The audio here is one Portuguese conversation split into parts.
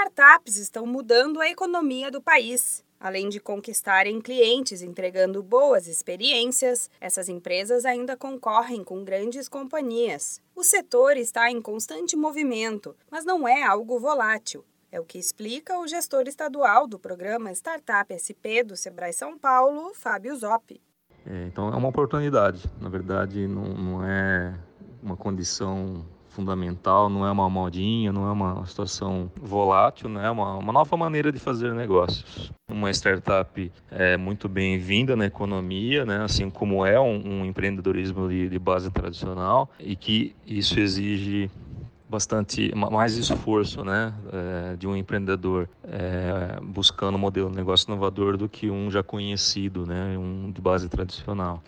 startups estão mudando a economia do país. Além de conquistarem clientes entregando boas experiências, essas empresas ainda concorrem com grandes companhias. O setor está em constante movimento, mas não é algo volátil. É o que explica o gestor estadual do programa Startup SP do Sebrae São Paulo, Fábio Zoppi. É, então é uma oportunidade, na verdade não, não é uma condição fundamental, não é uma modinha, não é uma situação volátil, né? é uma, uma nova maneira de fazer negócios. Uma startup é muito bem-vinda na economia, né? assim como é um, um empreendedorismo de, de base tradicional, e que isso exige bastante mais esforço né, é, de um empreendedor é, buscando um modelo de negócio inovador do que um já conhecido, né, um de base tradicional.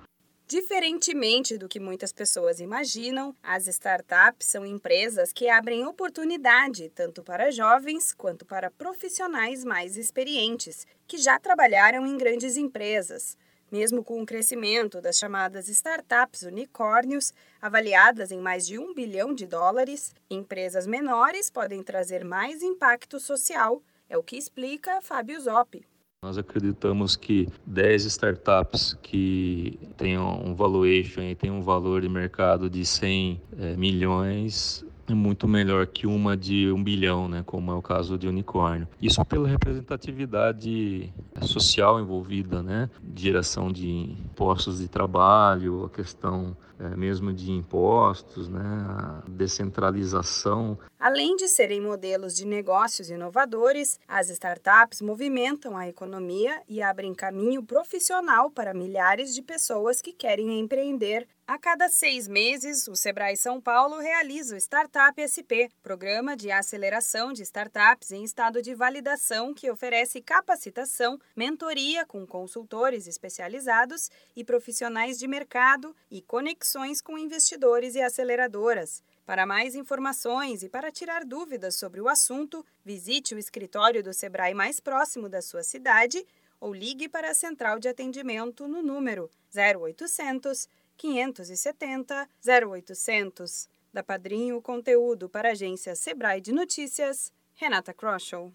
Diferentemente do que muitas pessoas imaginam, as startups são empresas que abrem oportunidade tanto para jovens quanto para profissionais mais experientes, que já trabalharam em grandes empresas. Mesmo com o crescimento das chamadas startups unicórnios, avaliadas em mais de um bilhão de dólares, empresas menores podem trazer mais impacto social, é o que explica Fábio Zoppi. Nós acreditamos que 10 startups que tenham um valuation e tenham um valor de mercado de 100 é, milhões é muito melhor que uma de um bilhão, né, como é o caso de unicórnio. Isso pela representatividade social envolvida, né, geração de postos de trabalho, a questão é, mesmo de impostos, né, a descentralização. Além de serem modelos de negócios inovadores, as startups movimentam a economia e abrem caminho profissional para milhares de pessoas que querem empreender. A cada seis meses, o Sebrae São Paulo realiza o Startup SP, programa de aceleração de startups em estado de validação que oferece capacitação, mentoria com consultores especializados e profissionais de mercado e conexões com investidores e aceleradoras. Para mais informações e para tirar dúvidas sobre o assunto, visite o escritório do Sebrae mais próximo da sua cidade ou ligue para a central de atendimento no número 0800 570 0800. Da Padrinho Conteúdo para a agência Sebrae de Notícias, Renata Kroschel.